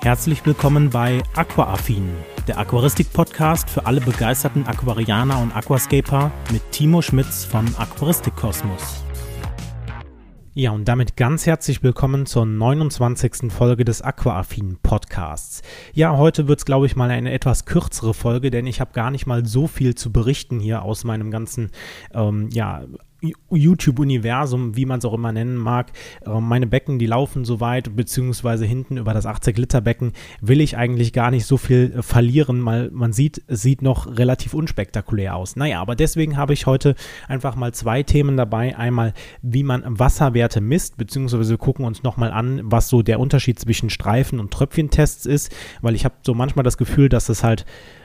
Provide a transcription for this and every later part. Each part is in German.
Herzlich willkommen bei Aquaaffin, der Aquaristik-Podcast für alle begeisterten Aquarianer und Aquascaper mit Timo Schmitz von Aquaristik Kosmos. Ja, und damit ganz herzlich willkommen zur 29. Folge des Aquaaffin Podcasts. Ja, heute wird es, glaube ich, mal eine etwas kürzere Folge, denn ich habe gar nicht mal so viel zu berichten hier aus meinem ganzen ähm, ja, YouTube-Universum, wie man es auch immer nennen mag. Äh, meine Becken, die laufen so weit, beziehungsweise hinten über das 80-Liter-Becken will ich eigentlich gar nicht so viel äh, verlieren, weil man sieht, es sieht noch relativ unspektakulär aus. Naja, aber deswegen habe ich heute einfach mal zwei Themen dabei. Einmal, wie man Wasserwerte misst, beziehungsweise wir gucken uns nochmal an, was so der Unterschied zwischen Streifen- und Tröpfchentests ist, weil ich habe so manchmal das Gefühl, dass es halt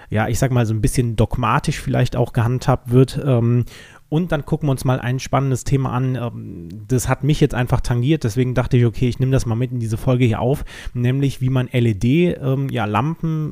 ja, ich sag mal, so ein bisschen dogmatisch vielleicht auch gehandhabt wird. Ähm, und dann gucken wir uns mal ein spannendes Thema an. Ähm, das hat mich jetzt einfach tangiert, deswegen dachte ich, okay, ich nehme das mal mit in diese Folge hier auf, nämlich wie man LED-Lampen,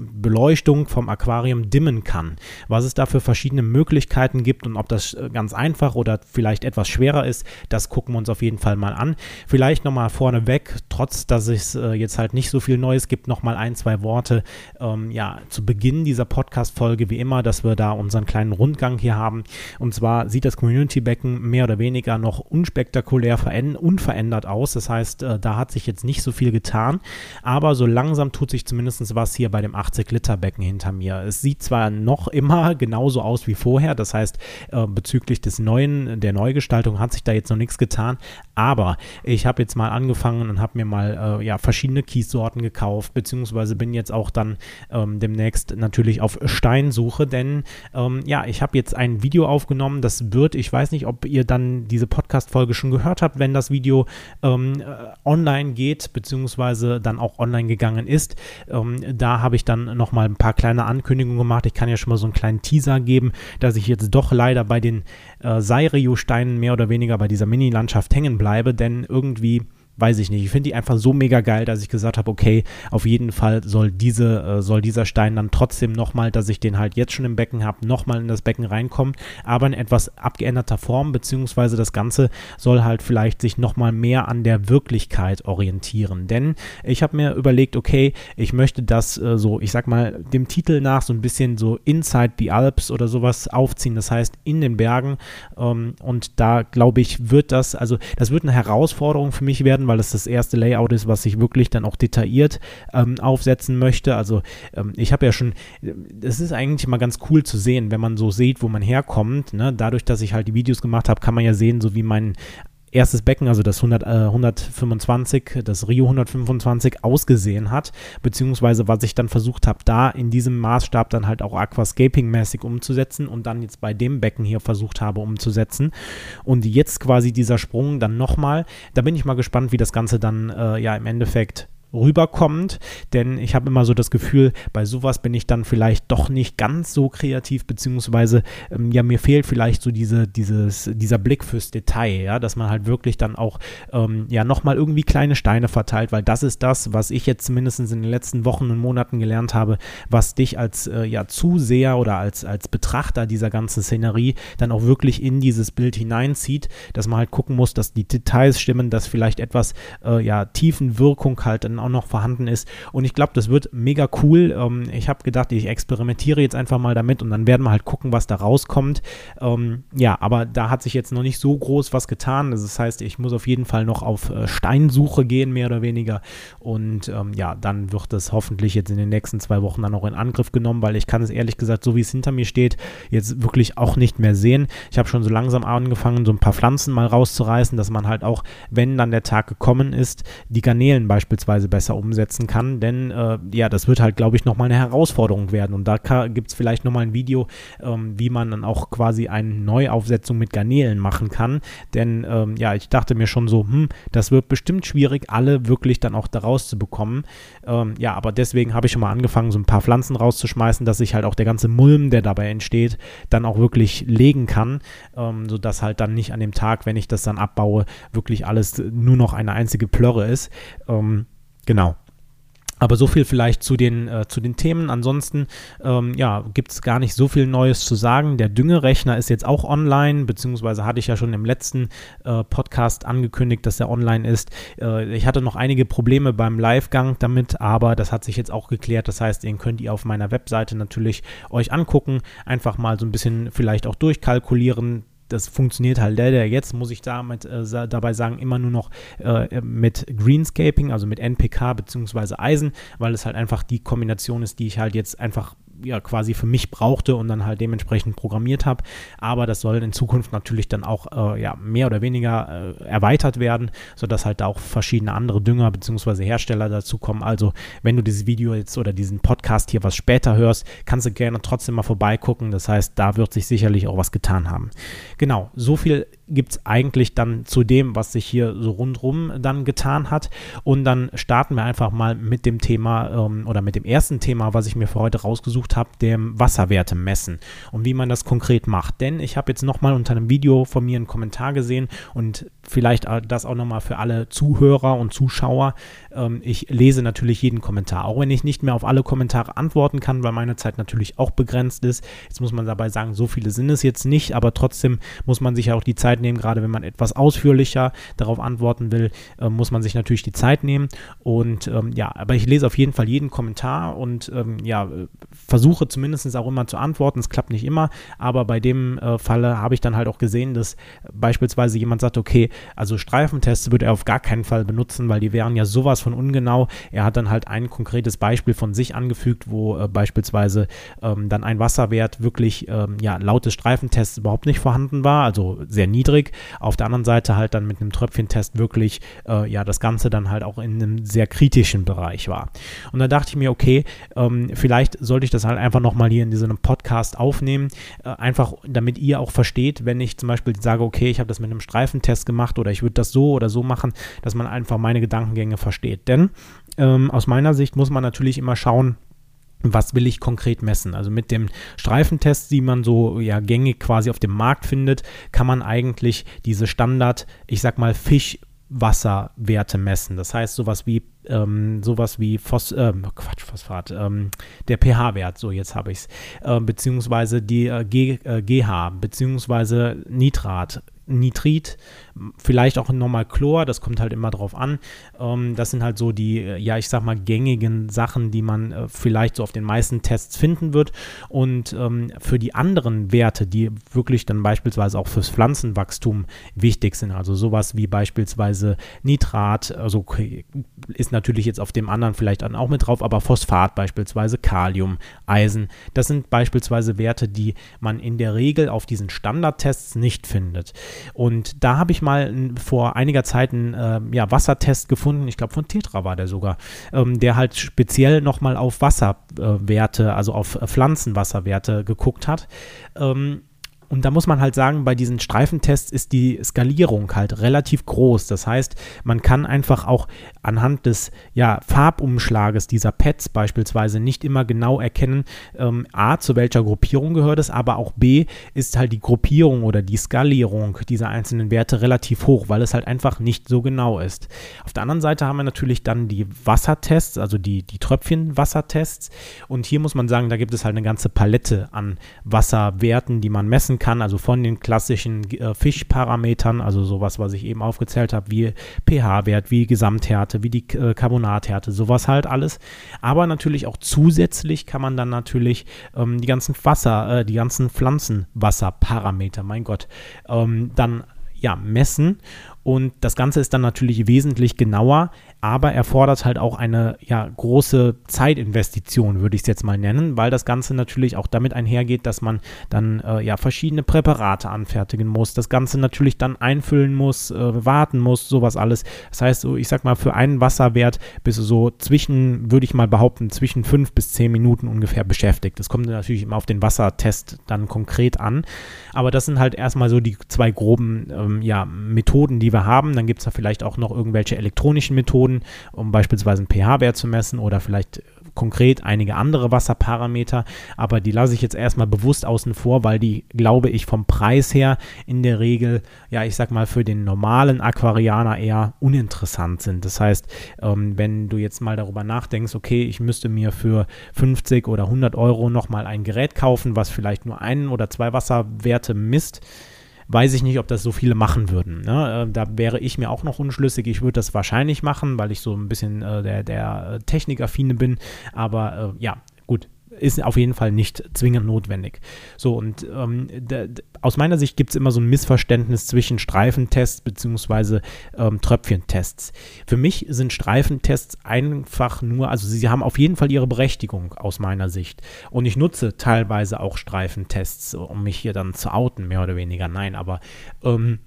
ja, Beleuchtung vom Aquarium dimmen kann. Was es da für verschiedene Möglichkeiten gibt und ob das äh, ganz einfach oder vielleicht etwas schwerer ist, das gucken wir uns auf jeden Fall mal an. Vielleicht nochmal vorneweg, trotz dass es äh, jetzt halt nicht so viel Neues gibt, nochmal ein, zwei Worte ähm, ja, zu Beginn dieser Podcast-Folge, wie immer, dass wir da unseren kleinen Rundgang hier haben. Und zwar sieht das das Community-Becken mehr oder weniger noch unspektakulär unverändert aus. Das heißt, äh, da hat sich jetzt nicht so viel getan, aber so langsam tut sich zumindest was hier bei dem 80-Liter-Becken hinter mir. Es sieht zwar noch immer genauso aus wie vorher, das heißt, äh, bezüglich des neuen, der Neugestaltung hat sich da jetzt noch nichts getan, aber ich habe jetzt mal angefangen und habe mir mal äh, ja, verschiedene Kiessorten gekauft, beziehungsweise bin jetzt auch dann ähm, demnächst natürlich auf Steinsuche, denn ähm, ja, ich habe jetzt ein Video aufgenommen, das wird, ich weiß nicht, ob ihr dann diese Podcast-Folge schon gehört habt, wenn das Video ähm, äh, online geht, beziehungsweise dann auch online gegangen ist. Ähm, da habe ich dann nochmal ein paar kleine Ankündigungen gemacht. Ich kann ja schon mal so einen kleinen Teaser geben, dass ich jetzt doch leider bei den äh, Seirio-Steinen mehr oder weniger bei dieser Mini-Landschaft hängen bleibe, denn irgendwie weiß ich nicht. Ich finde die einfach so mega geil, dass ich gesagt habe, okay, auf jeden Fall soll diese, äh, soll dieser Stein dann trotzdem nochmal, dass ich den halt jetzt schon im Becken habe, nochmal in das Becken reinkommen, aber in etwas abgeänderter Form, beziehungsweise das Ganze soll halt vielleicht sich nochmal mehr an der Wirklichkeit orientieren. Denn ich habe mir überlegt, okay, ich möchte das äh, so, ich sag mal, dem Titel nach so ein bisschen so Inside the Alps oder sowas aufziehen, das heißt in den Bergen. Ähm, und da glaube ich, wird das, also das wird eine Herausforderung für mich werden, weil es das erste Layout ist, was ich wirklich dann auch detailliert ähm, aufsetzen möchte. Also ähm, ich habe ja schon, es ist eigentlich mal ganz cool zu sehen, wenn man so sieht, wo man herkommt. Ne? Dadurch, dass ich halt die Videos gemacht habe, kann man ja sehen, so wie mein erstes Becken, also das 100, äh, 125, das Rio 125 ausgesehen hat, beziehungsweise was ich dann versucht habe, da in diesem Maßstab dann halt auch Aquascaping-mäßig umzusetzen und dann jetzt bei dem Becken hier versucht habe umzusetzen. Und jetzt quasi dieser Sprung dann nochmal, da bin ich mal gespannt, wie das Ganze dann äh, ja im Endeffekt rüberkommt, denn ich habe immer so das Gefühl, bei sowas bin ich dann vielleicht doch nicht ganz so kreativ, beziehungsweise ähm, ja, mir fehlt vielleicht so diese, dieses, dieser Blick fürs Detail, ja, dass man halt wirklich dann auch ähm, ja nochmal irgendwie kleine Steine verteilt, weil das ist das, was ich jetzt zumindest in den letzten Wochen und Monaten gelernt habe, was dich als äh, ja Zuseher oder als, als Betrachter dieser ganzen Szenerie dann auch wirklich in dieses Bild hineinzieht, dass man halt gucken muss, dass die Details stimmen, dass vielleicht etwas äh, ja Tiefenwirkung halt dann auch noch vorhanden ist. Und ich glaube, das wird mega cool. Ähm, ich habe gedacht, ich experimentiere jetzt einfach mal damit und dann werden wir halt gucken, was da rauskommt. Ähm, ja, aber da hat sich jetzt noch nicht so groß was getan. Das heißt, ich muss auf jeden Fall noch auf äh, Steinsuche gehen, mehr oder weniger. Und ähm, ja, dann wird das hoffentlich jetzt in den nächsten zwei Wochen dann auch in Angriff genommen, weil ich kann es ehrlich gesagt, so wie es hinter mir steht, jetzt wirklich auch nicht mehr sehen. Ich habe schon so langsam angefangen, so ein paar Pflanzen mal rauszureißen, dass man halt auch, wenn dann der Tag gekommen ist, die Garnelen beispielsweise besser umsetzen kann, denn äh, ja, das wird halt, glaube ich, nochmal eine Herausforderung werden. Und da gibt es vielleicht nochmal ein Video, ähm, wie man dann auch quasi eine Neuaufsetzung mit Garnelen machen kann, denn ähm, ja, ich dachte mir schon so, hm, das wird bestimmt schwierig, alle wirklich dann auch daraus zu bekommen, ähm, ja, aber deswegen habe ich schon mal angefangen, so ein paar Pflanzen rauszuschmeißen, dass ich halt auch der ganze Mulm, der dabei entsteht, dann auch wirklich legen kann, ähm, sodass halt dann nicht an dem Tag, wenn ich das dann abbaue, wirklich alles nur noch eine einzige Plörre ist. Ähm, Genau. Aber so viel vielleicht zu den, äh, zu den Themen. Ansonsten ähm, ja, gibt es gar nicht so viel Neues zu sagen. Der Düngerechner ist jetzt auch online, beziehungsweise hatte ich ja schon im letzten äh, Podcast angekündigt, dass er online ist. Äh, ich hatte noch einige Probleme beim Livegang damit, aber das hat sich jetzt auch geklärt. Das heißt, den könnt ihr auf meiner Webseite natürlich euch angucken. Einfach mal so ein bisschen vielleicht auch durchkalkulieren, das funktioniert halt leider jetzt, muss ich damit, äh, dabei sagen, immer nur noch äh, mit Greenscaping, also mit NPK bzw. Eisen, weil es halt einfach die Kombination ist, die ich halt jetzt einfach ja quasi für mich brauchte und dann halt dementsprechend programmiert habe. Aber das soll in Zukunft natürlich dann auch äh, ja, mehr oder weniger äh, erweitert werden, sodass halt auch verschiedene andere Dünger bzw. Hersteller dazu kommen. Also wenn du dieses Video jetzt oder diesen Podcast hier was später hörst, kannst du gerne trotzdem mal vorbeigucken. Das heißt, da wird sich sicherlich auch was getan haben. Genau, so viel gibt es eigentlich dann zu dem, was sich hier so rundrum dann getan hat. Und dann starten wir einfach mal mit dem Thema ähm, oder mit dem ersten Thema, was ich mir für heute rausgesucht habe, dem Wasserwerte messen und wie man das konkret macht. Denn ich habe jetzt nochmal unter einem Video von mir einen Kommentar gesehen und vielleicht das auch nochmal für alle Zuhörer und Zuschauer. Ähm, ich lese natürlich jeden Kommentar, auch wenn ich nicht mehr auf alle Kommentare antworten kann, weil meine Zeit natürlich auch begrenzt ist. Jetzt muss man dabei sagen, so viele sind es jetzt nicht, aber trotzdem muss man sich ja auch die Zeit nehmen, gerade wenn man etwas ausführlicher darauf antworten will, äh, muss man sich natürlich die Zeit nehmen. Und ähm, ja, aber ich lese auf jeden Fall jeden Kommentar und ähm, ja, versuche zumindest auch immer zu antworten. Es klappt nicht immer, aber bei dem äh, Falle habe ich dann halt auch gesehen, dass beispielsweise jemand sagt, okay, also Streifentests würde er auf gar keinen Fall benutzen, weil die wären ja sowas von ungenau. Er hat dann halt ein konkretes Beispiel von sich angefügt, wo äh, beispielsweise ähm, dann ein Wasserwert wirklich ähm, ja, laut des Streifentests überhaupt nicht vorhanden war, also sehr niedrig. Auf der anderen Seite halt dann mit einem Tröpfchentest wirklich äh, ja das Ganze dann halt auch in einem sehr kritischen Bereich war. Und da dachte ich mir, okay, ähm, vielleicht sollte ich das halt einfach nochmal hier in diesem Podcast aufnehmen, äh, einfach damit ihr auch versteht, wenn ich zum Beispiel sage, okay, ich habe das mit einem Streifentest gemacht oder ich würde das so oder so machen, dass man einfach meine Gedankengänge versteht. Denn ähm, aus meiner Sicht muss man natürlich immer schauen, was will ich konkret messen? Also mit dem Streifentest, die man so ja gängig quasi auf dem Markt findet, kann man eigentlich diese Standard, ich sag mal Fischwasserwerte messen. Das heißt sowas wie ähm, sowas wie Phos äh, Quatsch, Phosphat, ähm, der pH-Wert, so jetzt habe ich es, äh, beziehungsweise die äh, G, äh, GH, beziehungsweise Nitrat, Nitrit, vielleicht auch nochmal Chlor, das kommt halt immer drauf an. Ähm, das sind halt so die, äh, ja, ich sag mal, gängigen Sachen, die man äh, vielleicht so auf den meisten Tests finden wird. Und ähm, für die anderen Werte, die wirklich dann beispielsweise auch fürs Pflanzenwachstum wichtig sind, also sowas wie beispielsweise Nitrat, also ist natürlich jetzt auf dem anderen vielleicht auch mit drauf, aber Phosphat beispielsweise, Kalium, Eisen, das sind beispielsweise Werte, die man in der Regel auf diesen Standardtests nicht findet. Und da habe ich mal vor einiger Zeit einen äh, ja, Wassertest gefunden, ich glaube von Tetra war der sogar, ähm, der halt speziell nochmal auf Wasserwerte, äh, also auf Pflanzenwasserwerte geguckt hat. Ähm, und da muss man halt sagen, bei diesen Streifentests ist die Skalierung halt relativ groß. Das heißt, man kann einfach auch anhand des ja, Farbumschlages dieser Pads beispielsweise nicht immer genau erkennen, ähm, a, zu welcher Gruppierung gehört es, aber auch b, ist halt die Gruppierung oder die Skalierung dieser einzelnen Werte relativ hoch, weil es halt einfach nicht so genau ist. Auf der anderen Seite haben wir natürlich dann die Wassertests, also die, die Tröpfchenwassertests. Und hier muss man sagen, da gibt es halt eine ganze Palette an Wasserwerten, die man messen kann, also von den klassischen äh, Fischparametern, also sowas, was ich eben aufgezählt habe, wie pH-Wert, wie Gesamthärte, wie die äh, Carbonathärte, sowas halt alles. Aber natürlich auch zusätzlich kann man dann natürlich ähm, die ganzen Wasser, äh, die ganzen Pflanzenwasserparameter, mein Gott, ähm, dann ja, messen und das Ganze ist dann natürlich wesentlich genauer, aber erfordert halt auch eine ja, große Zeitinvestition, würde ich es jetzt mal nennen, weil das Ganze natürlich auch damit einhergeht, dass man dann äh, ja verschiedene Präparate anfertigen muss, das Ganze natürlich dann einfüllen muss, äh, warten muss, sowas alles. Das heißt, so, ich sag mal, für einen Wasserwert bist du so zwischen, würde ich mal behaupten, zwischen fünf bis zehn Minuten ungefähr beschäftigt. Das kommt natürlich immer auf den Wassertest dann konkret an, aber das sind halt erstmal so die zwei groben ähm, ja, Methoden, die die wir haben. Dann gibt es da vielleicht auch noch irgendwelche elektronischen Methoden, um beispielsweise einen pH-Wert zu messen oder vielleicht konkret einige andere Wasserparameter, aber die lasse ich jetzt erstmal bewusst außen vor, weil die, glaube ich, vom Preis her in der Regel, ja, ich sag mal, für den normalen Aquarianer eher uninteressant sind. Das heißt, ähm, wenn du jetzt mal darüber nachdenkst, okay, ich müsste mir für 50 oder 100 Euro nochmal ein Gerät kaufen, was vielleicht nur ein oder zwei Wasserwerte misst, weiß ich nicht, ob das so viele machen würden. Ne? Äh, da wäre ich mir auch noch unschlüssig. Ich würde das wahrscheinlich machen, weil ich so ein bisschen äh, der, der äh, Technikaffine bin. Aber äh, ja, gut, ist auf jeden Fall nicht zwingend notwendig. So, und ähm, aus meiner Sicht gibt es immer so ein Missverständnis zwischen Streifentests bzw. Ähm, Tröpfchentests. Für mich sind Streifentests einfach nur, also sie haben auf jeden Fall ihre Berechtigung aus meiner Sicht. Und ich nutze teilweise auch Streifentests, um mich hier dann zu outen, mehr oder weniger. Nein, aber ähm,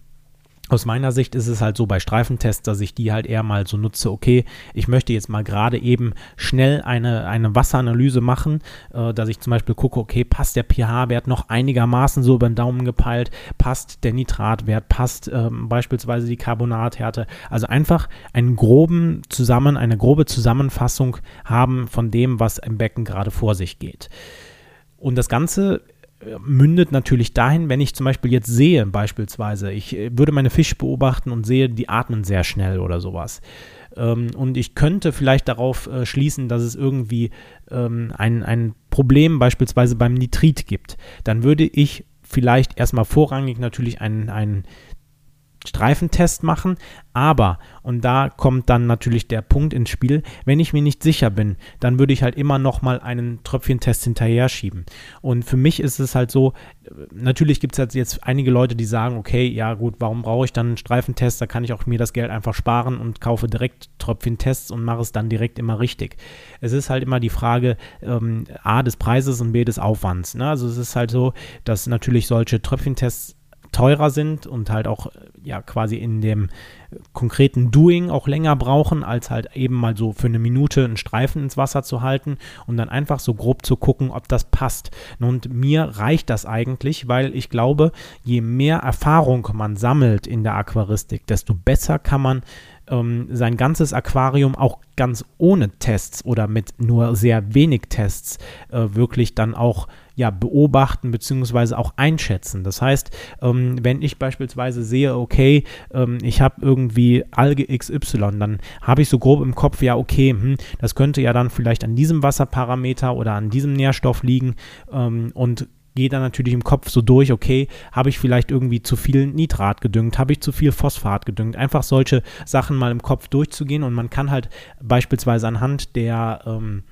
aus meiner Sicht ist es halt so bei Streifentests, dass ich die halt eher mal so nutze, okay, ich möchte jetzt mal gerade eben schnell eine, eine Wasseranalyse machen, äh, dass ich zum Beispiel gucke, okay, passt der pH-Wert noch einigermaßen so über den Daumen gepeilt, passt der Nitratwert, passt ähm, beispielsweise die Carbonathärte. Also einfach einen groben Zusammen, eine grobe Zusammenfassung haben von dem, was im Becken gerade vor sich geht. Und das Ganze mündet natürlich dahin, wenn ich zum Beispiel jetzt sehe, beispielsweise, ich äh, würde meine Fische beobachten und sehe, die atmen sehr schnell oder sowas. Ähm, und ich könnte vielleicht darauf äh, schließen, dass es irgendwie ähm, ein, ein Problem beispielsweise beim Nitrit gibt. Dann würde ich vielleicht erstmal vorrangig natürlich einen, einen Streifentest machen, aber, und da kommt dann natürlich der Punkt ins Spiel, wenn ich mir nicht sicher bin, dann würde ich halt immer nochmal einen Tröpfchentest hinterher schieben. Und für mich ist es halt so, natürlich gibt es halt jetzt einige Leute, die sagen, okay, ja gut, warum brauche ich dann einen Streifentest, da kann ich auch mir das Geld einfach sparen und kaufe direkt Tröpfchentests und mache es dann direkt immer richtig. Es ist halt immer die Frage ähm, A des Preises und B des Aufwands. Ne? Also es ist halt so, dass natürlich solche Tröpfchentests teurer sind und halt auch ja quasi in dem konkreten Doing auch länger brauchen, als halt eben mal so für eine Minute einen Streifen ins Wasser zu halten und dann einfach so grob zu gucken, ob das passt. Und mir reicht das eigentlich, weil ich glaube, je mehr Erfahrung man sammelt in der Aquaristik, desto besser kann man ähm, sein ganzes Aquarium auch ganz ohne Tests oder mit nur sehr wenig Tests äh, wirklich dann auch ja, beobachten bzw. auch einschätzen. Das heißt, ähm, wenn ich beispielsweise sehe, okay, ähm, ich habe irgendwie Alge XY, dann habe ich so grob im Kopf, ja, okay, hm, das könnte ja dann vielleicht an diesem Wasserparameter oder an diesem Nährstoff liegen ähm, und gehe dann natürlich im Kopf so durch, okay, habe ich vielleicht irgendwie zu viel Nitrat gedüngt, habe ich zu viel Phosphat gedüngt, einfach solche Sachen mal im Kopf durchzugehen und man kann halt beispielsweise anhand der ähm,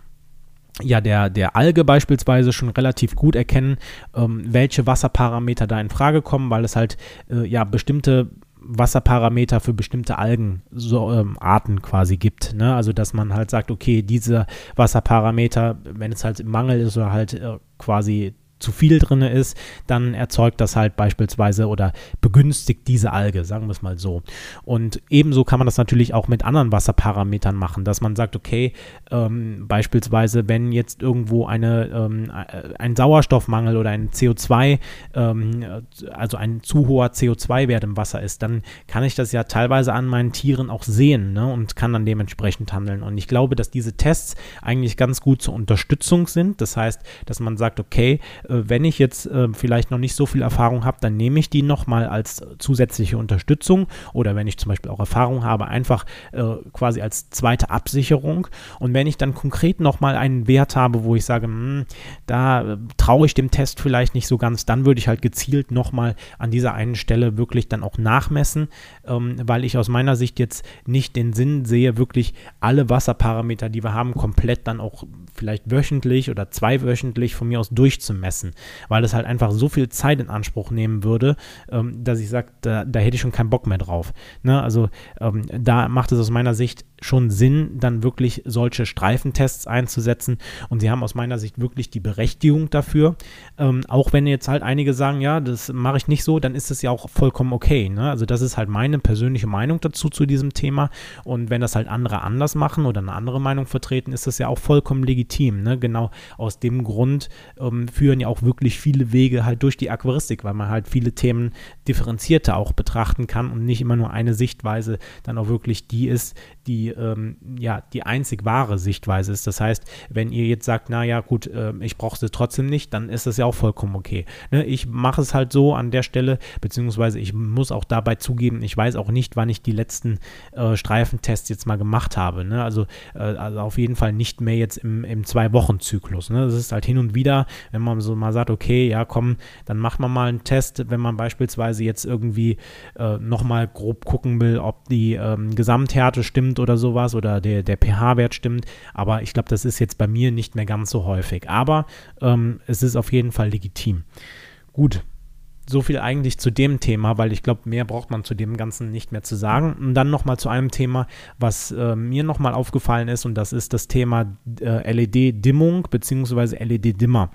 ja, der, der Alge beispielsweise schon relativ gut erkennen, ähm, welche Wasserparameter da in Frage kommen, weil es halt äh, ja bestimmte Wasserparameter für bestimmte Algenarten so, ähm, quasi gibt. Ne? Also dass man halt sagt, okay, diese Wasserparameter, wenn es halt im Mangel ist oder halt äh, quasi zu viel drin ist, dann erzeugt das halt beispielsweise oder begünstigt diese Alge, sagen wir es mal so. Und ebenso kann man das natürlich auch mit anderen Wasserparametern machen, dass man sagt, okay, ähm, beispielsweise, wenn jetzt irgendwo eine, ähm, äh, ein Sauerstoffmangel oder ein CO2, ähm, also ein zu hoher CO2-Wert im Wasser ist, dann kann ich das ja teilweise an meinen Tieren auch sehen ne, und kann dann dementsprechend handeln. Und ich glaube, dass diese Tests eigentlich ganz gut zur Unterstützung sind. Das heißt, dass man sagt, okay, wenn ich jetzt äh, vielleicht noch nicht so viel Erfahrung habe, dann nehme ich die nochmal als zusätzliche Unterstützung oder wenn ich zum Beispiel auch Erfahrung habe, einfach äh, quasi als zweite Absicherung. Und wenn ich dann konkret nochmal einen Wert habe, wo ich sage, mh, hm, da traue ich dem Test vielleicht nicht so ganz, dann würde ich halt gezielt nochmal an dieser einen Stelle wirklich dann auch nachmessen, ähm, weil ich aus meiner Sicht jetzt nicht den Sinn sehe, wirklich alle Wasserparameter, die wir haben, komplett dann auch vielleicht wöchentlich oder zweiwöchentlich von mir aus durchzumessen weil das halt einfach so viel Zeit in Anspruch nehmen würde, ähm, dass ich sage, da, da, hätte ich schon keinen Bock mehr drauf. Ne? Also ähm, da macht es aus meiner Sicht schon Sinn, dann wirklich solche Streifentests einzusetzen. Und sie haben aus meiner Sicht wirklich die Berechtigung dafür. Ähm, auch wenn jetzt halt einige sagen, ja, das mache ich nicht so, dann ist das ja auch vollkommen okay. Ne? Also das ist halt meine persönliche Meinung dazu zu diesem Thema. Und wenn das halt andere anders machen oder eine andere Meinung vertreten, ist das ja auch vollkommen legitim. Ne? Genau aus dem Grund ähm, führen ja auch wirklich viele Wege halt durch die Aquaristik, weil man halt viele Themen differenzierter auch betrachten kann und nicht immer nur eine Sichtweise dann auch wirklich die ist, die ähm, ja die einzig wahre Sichtweise ist. Das heißt, wenn ihr jetzt sagt, naja gut, äh, ich brauche sie trotzdem nicht, dann ist das ja auch vollkommen okay. Ne? Ich mache es halt so an der Stelle, beziehungsweise ich muss auch dabei zugeben, ich weiß auch nicht, wann ich die letzten äh, Streifentests jetzt mal gemacht habe. Ne? Also, äh, also auf jeden Fall nicht mehr jetzt im, im Zwei-Wochen-Zyklus. Ne? Das ist halt hin und wieder, wenn man so mal sagt, okay, ja komm, dann macht man mal einen Test, wenn man beispielsweise jetzt irgendwie äh, nochmal grob gucken will, ob die ähm, Gesamthärte stimmt oder sowas oder der, der pH-Wert stimmt. Aber ich glaube, das ist jetzt bei mir nicht mehr ganz so häufig. Aber ähm, es ist auf jeden Fall legitim. Gut, so viel eigentlich zu dem Thema, weil ich glaube, mehr braucht man zu dem Ganzen nicht mehr zu sagen. Und dann nochmal zu einem Thema, was äh, mir nochmal aufgefallen ist, und das ist das Thema äh, LED-Dimmung bzw. LED-Dimmer.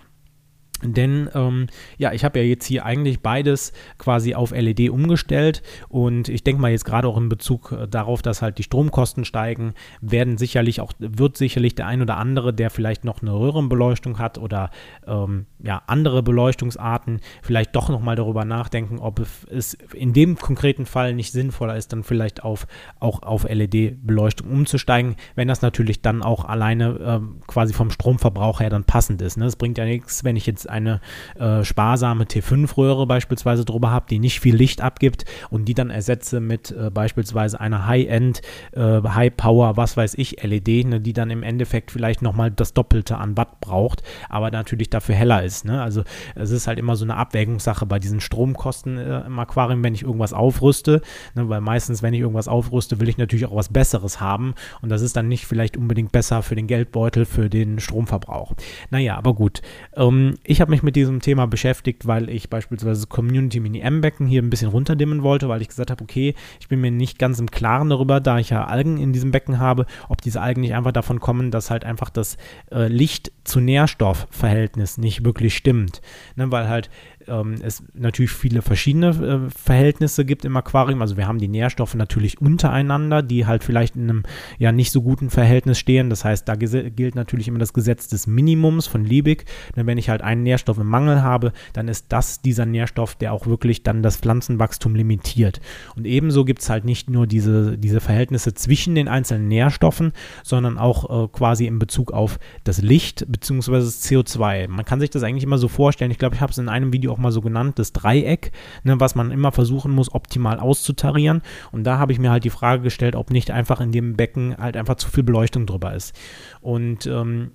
Denn ähm, ja, ich habe ja jetzt hier eigentlich beides quasi auf LED umgestellt und ich denke mal jetzt gerade auch in Bezug äh, darauf, dass halt die Stromkosten steigen, werden sicherlich auch, wird sicherlich der ein oder andere, der vielleicht noch eine Röhrenbeleuchtung hat oder ähm, ja, andere Beleuchtungsarten, vielleicht doch nochmal darüber nachdenken, ob es in dem konkreten Fall nicht sinnvoller ist, dann vielleicht auf, auch auf LED-Beleuchtung umzusteigen, wenn das natürlich dann auch alleine ähm, quasi vom Stromverbrauch her dann passend ist. Ne? Es bringt ja nichts, wenn ich jetzt eine äh, sparsame T5-Röhre beispielsweise drüber habe, die nicht viel Licht abgibt und die dann ersetze mit äh, beispielsweise einer High-End, äh, High-Power, was weiß ich, LED, ne, die dann im Endeffekt vielleicht nochmal das Doppelte an Watt braucht, aber natürlich dafür heller ist. Ne? Also es ist halt immer so eine Abwägungssache bei diesen Stromkosten äh, im Aquarium, wenn ich irgendwas aufrüste, ne? weil meistens, wenn ich irgendwas aufrüste, will ich natürlich auch was Besseres haben und das ist dann nicht vielleicht unbedingt besser für den Geldbeutel, für den Stromverbrauch. Naja, aber gut. Ähm, ich ich habe mich mit diesem Thema beschäftigt, weil ich beispielsweise Community Mini M-Becken hier ein bisschen runterdimmen wollte, weil ich gesagt habe, okay, ich bin mir nicht ganz im Klaren darüber, da ich ja Algen in diesem Becken habe, ob diese Algen nicht einfach davon kommen, dass halt einfach das äh, Licht zu Nährstoffverhältnis nicht wirklich stimmt. Ne, weil halt ähm, es natürlich viele verschiedene äh, Verhältnisse gibt im Aquarium. Also wir haben die Nährstoffe natürlich untereinander, die halt vielleicht in einem ja nicht so guten Verhältnis stehen. Das heißt, da gilt natürlich immer das Gesetz des Minimums von Liebig. Denn wenn ich halt einen Nährstoff im Mangel habe, dann ist das dieser Nährstoff, der auch wirklich dann das Pflanzenwachstum limitiert. Und ebenso gibt es halt nicht nur diese, diese Verhältnisse zwischen den einzelnen Nährstoffen, sondern auch äh, quasi in Bezug auf das Licht bzw. das CO2. Man kann sich das eigentlich immer so vorstellen. Ich glaube, ich habe es in einem Video auch mal so genannt, das Dreieck, ne, was man immer versuchen muss, optimal auszutarieren. Und da habe ich mir halt die Frage gestellt, ob nicht einfach in dem Becken halt einfach zu viel Beleuchtung drüber ist. Und ähm,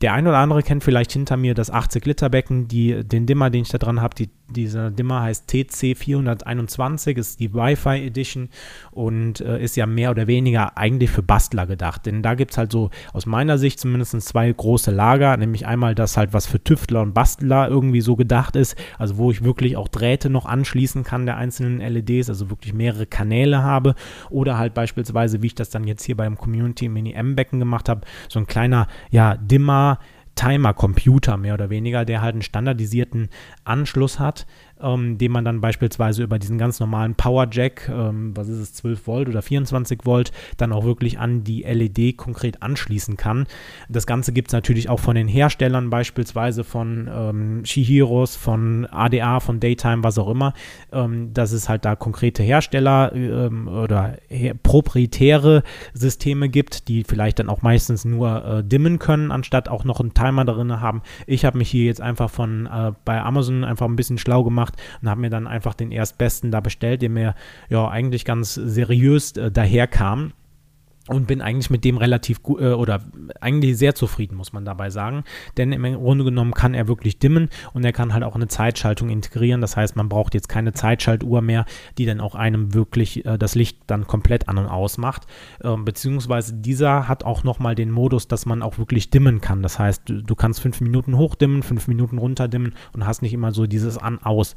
der ein oder andere kennt vielleicht hinter mir das 80-Liter-Becken, die, den Dimmer, den ich da dran habe. Die, dieser Dimmer heißt TC421, ist die Wi-Fi Edition und äh, ist ja mehr oder weniger eigentlich für Bastler gedacht. Denn da gibt es halt so aus meiner Sicht zumindest zwei große Lager, nämlich einmal das halt, was für Tüftler und Bastler irgendwie so gedacht ist, also wo ich wirklich auch Drähte noch anschließen kann der einzelnen LEDs, also wirklich mehrere Kanäle habe oder halt beispielsweise, wie ich das dann jetzt hier beim Community Mini M-Becken gemacht habe, so ein kleiner, ja, Dimmer, Timer-Computer mehr oder weniger, der halt einen standardisierten Anschluss hat, ähm, den man dann beispielsweise über diesen ganz normalen Power Jack, ähm, was ist es, 12 Volt oder 24 Volt, dann auch wirklich an die LED konkret anschließen kann. Das Ganze gibt es natürlich auch von den Herstellern, beispielsweise von ähm, Shihiros, von ADA, von Daytime, was auch immer, ähm, dass es halt da konkrete Hersteller ähm, oder her proprietäre Systeme gibt, die vielleicht dann auch meistens nur äh, dimmen können, anstatt auch noch einen Timer drin haben. Ich habe mich hier jetzt einfach von äh, bei Amazon einfach ein bisschen schlau gemacht gemacht und habe mir dann einfach den erstbesten da bestellt, der mir ja eigentlich ganz seriös äh, daherkam und bin eigentlich mit dem relativ gut äh, oder eigentlich sehr zufrieden, muss man dabei sagen. Denn im Grunde genommen kann er wirklich dimmen und er kann halt auch eine Zeitschaltung integrieren. Das heißt, man braucht jetzt keine Zeitschaltuhr mehr, die dann auch einem wirklich äh, das Licht dann komplett an und aus macht. Äh, beziehungsweise dieser hat auch nochmal den Modus, dass man auch wirklich dimmen kann. Das heißt, du, du kannst fünf Minuten hochdimmen, fünf Minuten runterdimmen und hast nicht immer so dieses An-Aus.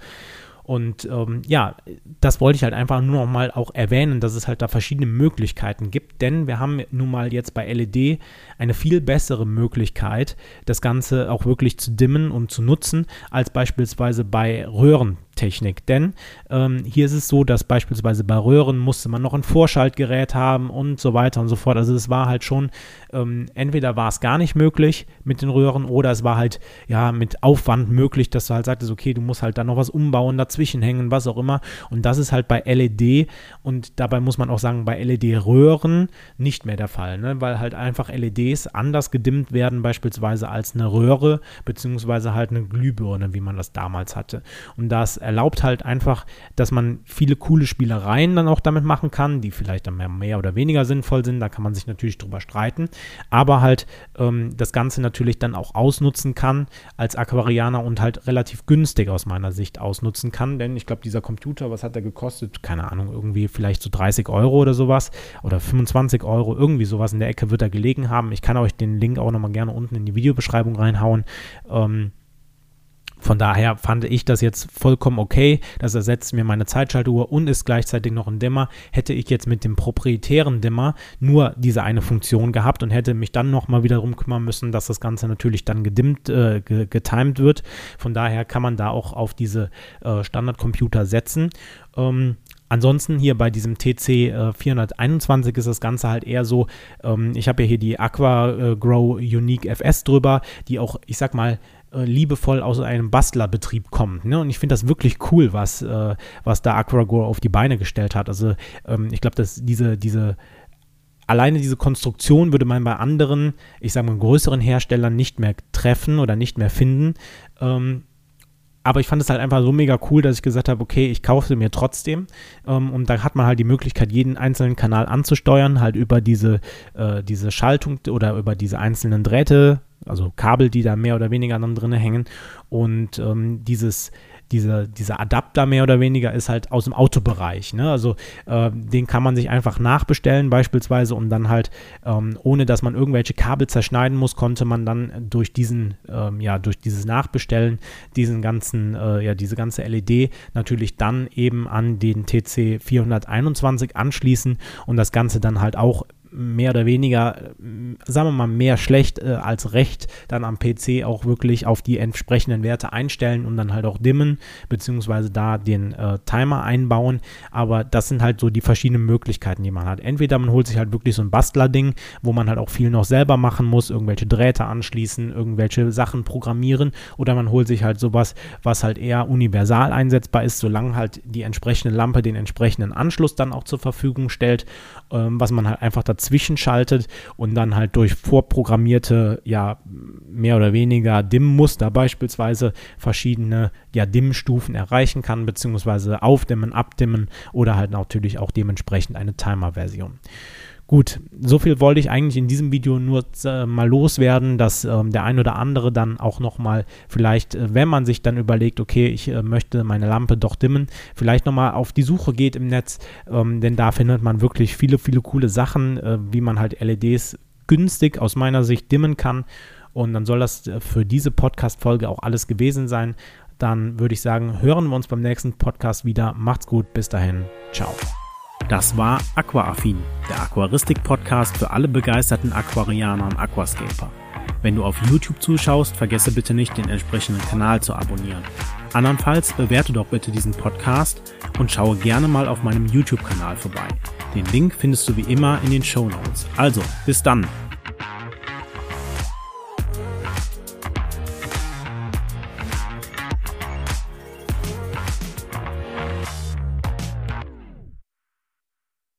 Und ähm, ja, das wollte ich halt einfach nur noch mal auch erwähnen, dass es halt da verschiedene Möglichkeiten gibt, denn wir haben nun mal jetzt bei LED eine viel bessere Möglichkeit, das Ganze auch wirklich zu dimmen und zu nutzen, als beispielsweise bei Röhren Technik. Denn ähm, hier ist es so, dass beispielsweise bei Röhren musste man noch ein Vorschaltgerät haben und so weiter und so fort. Also es war halt schon, ähm, entweder war es gar nicht möglich mit den Röhren oder es war halt ja mit Aufwand möglich, dass du halt sagtest, okay, du musst halt dann noch was umbauen, dazwischen hängen, was auch immer. Und das ist halt bei LED und dabei muss man auch sagen, bei LED-Röhren nicht mehr der Fall, ne? weil halt einfach LEDs anders gedimmt werden, beispielsweise als eine Röhre, beziehungsweise halt eine Glühbirne, wie man das damals hatte. Und das erlaubt halt einfach, dass man viele coole Spielereien dann auch damit machen kann, die vielleicht dann mehr, oder weniger sinnvoll sind. Da kann man sich natürlich drüber streiten, aber halt ähm, das Ganze natürlich dann auch ausnutzen kann als Aquarianer und halt relativ günstig aus meiner Sicht ausnutzen kann. Denn ich glaube, dieser Computer, was hat der gekostet? Keine Ahnung, irgendwie vielleicht so 30 Euro oder sowas oder 25 Euro, irgendwie sowas in der Ecke wird er gelegen haben. Ich kann euch den Link auch nochmal gerne unten in die Videobeschreibung reinhauen. Ähm, von daher fand ich das jetzt vollkommen okay. Das ersetzt mir meine Zeitschaltuhr und ist gleichzeitig noch ein Dimmer. Hätte ich jetzt mit dem proprietären Dimmer nur diese eine Funktion gehabt und hätte mich dann nochmal wieder darum kümmern müssen, dass das Ganze natürlich dann gedimmt, äh, getimed wird. Von daher kann man da auch auf diese äh, Standardcomputer setzen. Ähm, Ansonsten hier bei diesem TC äh, 421 ist das Ganze halt eher so, ähm, ich habe ja hier die Aqua äh, Grow Unique FS drüber, die auch, ich sag mal, äh, liebevoll aus einem Bastlerbetrieb kommt. Ne? Und ich finde das wirklich cool, was, äh, was da Aquagore auf die Beine gestellt hat. Also ähm, ich glaube, dass diese, diese alleine diese Konstruktion würde man bei anderen, ich sage mal, größeren Herstellern nicht mehr treffen oder nicht mehr finden. Ähm, aber ich fand es halt einfach so mega cool, dass ich gesagt habe, okay, ich kaufe sie mir trotzdem. Ähm, und da hat man halt die Möglichkeit, jeden einzelnen Kanal anzusteuern, halt über diese, äh, diese Schaltung oder über diese einzelnen Drähte, also Kabel, die da mehr oder weniger dann drin hängen. Und ähm, dieses dieser, dieser Adapter mehr oder weniger ist halt aus dem Autobereich. Ne? Also äh, den kann man sich einfach nachbestellen beispielsweise und dann halt, ähm, ohne dass man irgendwelche Kabel zerschneiden muss, konnte man dann durch diesen, ähm, ja, durch dieses Nachbestellen diesen ganzen, äh, ja, diese ganze LED natürlich dann eben an den TC 421 anschließen und das Ganze dann halt auch mehr oder weniger, sagen wir mal, mehr schlecht äh, als recht dann am PC auch wirklich auf die entsprechenden Werte einstellen und dann halt auch dimmen, beziehungsweise da den äh, Timer einbauen. Aber das sind halt so die verschiedenen Möglichkeiten, die man hat. Entweder man holt sich halt wirklich so ein Bastler-Ding, wo man halt auch viel noch selber machen muss, irgendwelche Drähte anschließen, irgendwelche Sachen programmieren, oder man holt sich halt sowas, was halt eher universal einsetzbar ist, solange halt die entsprechende Lampe den entsprechenden Anschluss dann auch zur Verfügung stellt, ähm, was man halt einfach dazu zwischenschaltet und dann halt durch vorprogrammierte, ja, mehr oder weniger Dimmmuster beispielsweise verschiedene, ja, Dimmstufen erreichen kann, beziehungsweise aufdimmen, abdimmen oder halt natürlich auch dementsprechend eine Timer-Version. Gut, so viel wollte ich eigentlich in diesem Video nur äh, mal loswerden, dass ähm, der ein oder andere dann auch nochmal vielleicht, äh, wenn man sich dann überlegt, okay, ich äh, möchte meine Lampe doch dimmen, vielleicht nochmal auf die Suche geht im Netz, ähm, denn da findet man wirklich viele, viele coole Sachen, äh, wie man halt LEDs günstig aus meiner Sicht dimmen kann. Und dann soll das äh, für diese Podcast-Folge auch alles gewesen sein. Dann würde ich sagen, hören wir uns beim nächsten Podcast wieder. Macht's gut, bis dahin, ciao. Das war Aquaaffin, der Aquaristik-Podcast für alle begeisterten Aquarianer und Aquascaper. Wenn du auf YouTube zuschaust, vergesse bitte nicht, den entsprechenden Kanal zu abonnieren. Andernfalls bewerte doch bitte diesen Podcast und schaue gerne mal auf meinem YouTube-Kanal vorbei. Den Link findest du wie immer in den Show Notes. Also, bis dann!